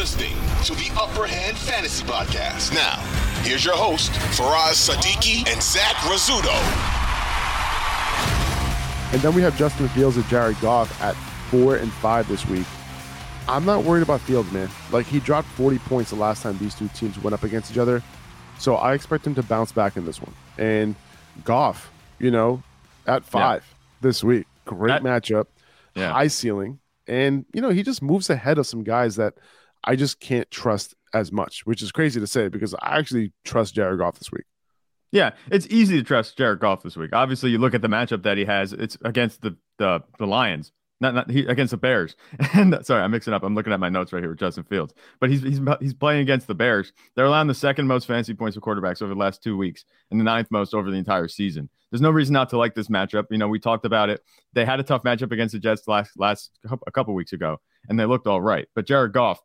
listening to the Upper Hand Fantasy Podcast. Now, here's your host, Faraz Sadiki and Zach Rizzuto. And then we have Justin Fields and Jared Goff at four and five this week. I'm not worried about Fields, man. Like he dropped 40 points the last time these two teams went up against each other. So I expect him to bounce back in this one. And Goff, you know, at five yeah. this week. Great that, matchup. Yeah. High ceiling. And, you know, he just moves ahead of some guys that I just can't trust as much, which is crazy to say because I actually trust Jared Goff this week. Yeah, it's easy to trust Jared Goff this week. Obviously, you look at the matchup that he has; it's against the the, the Lions, not not he, against the Bears. And sorry, I'm mixing up. I'm looking at my notes right here with Justin Fields, but he's he's he's playing against the Bears. They're allowing the second most fantasy points for quarterbacks over the last two weeks, and the ninth most over the entire season. There's no reason not to like this matchup. You know, we talked about it. They had a tough matchup against the Jets last last a couple weeks ago, and they looked all right. But Jared Goff,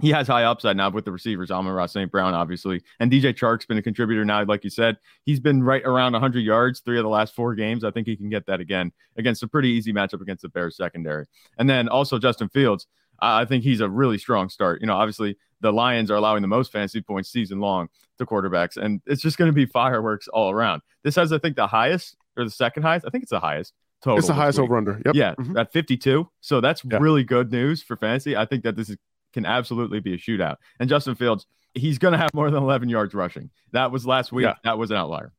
he has high upside now with the receivers, Amon-Ra St. Brown, obviously. And DJ Chark's been a contributor now, like you said. He's been right around 100 yards three of the last four games. I think he can get that again against a pretty easy matchup against the Bears secondary. And then also Justin Fields. I think he's a really strong start. You know, obviously the Lions are allowing the most fantasy points season long to quarterbacks, and it's just going to be fireworks all around. This has, I think, the highest or the second highest. I think it's the highest total. It's the highest over under. Yep. Yeah, mm-hmm. at 52. So that's yeah. really good news for fantasy. I think that this is can absolutely be a shootout. And Justin Fields, he's going to have more than 11 yards rushing. That was last week. Yeah. That was an outlier.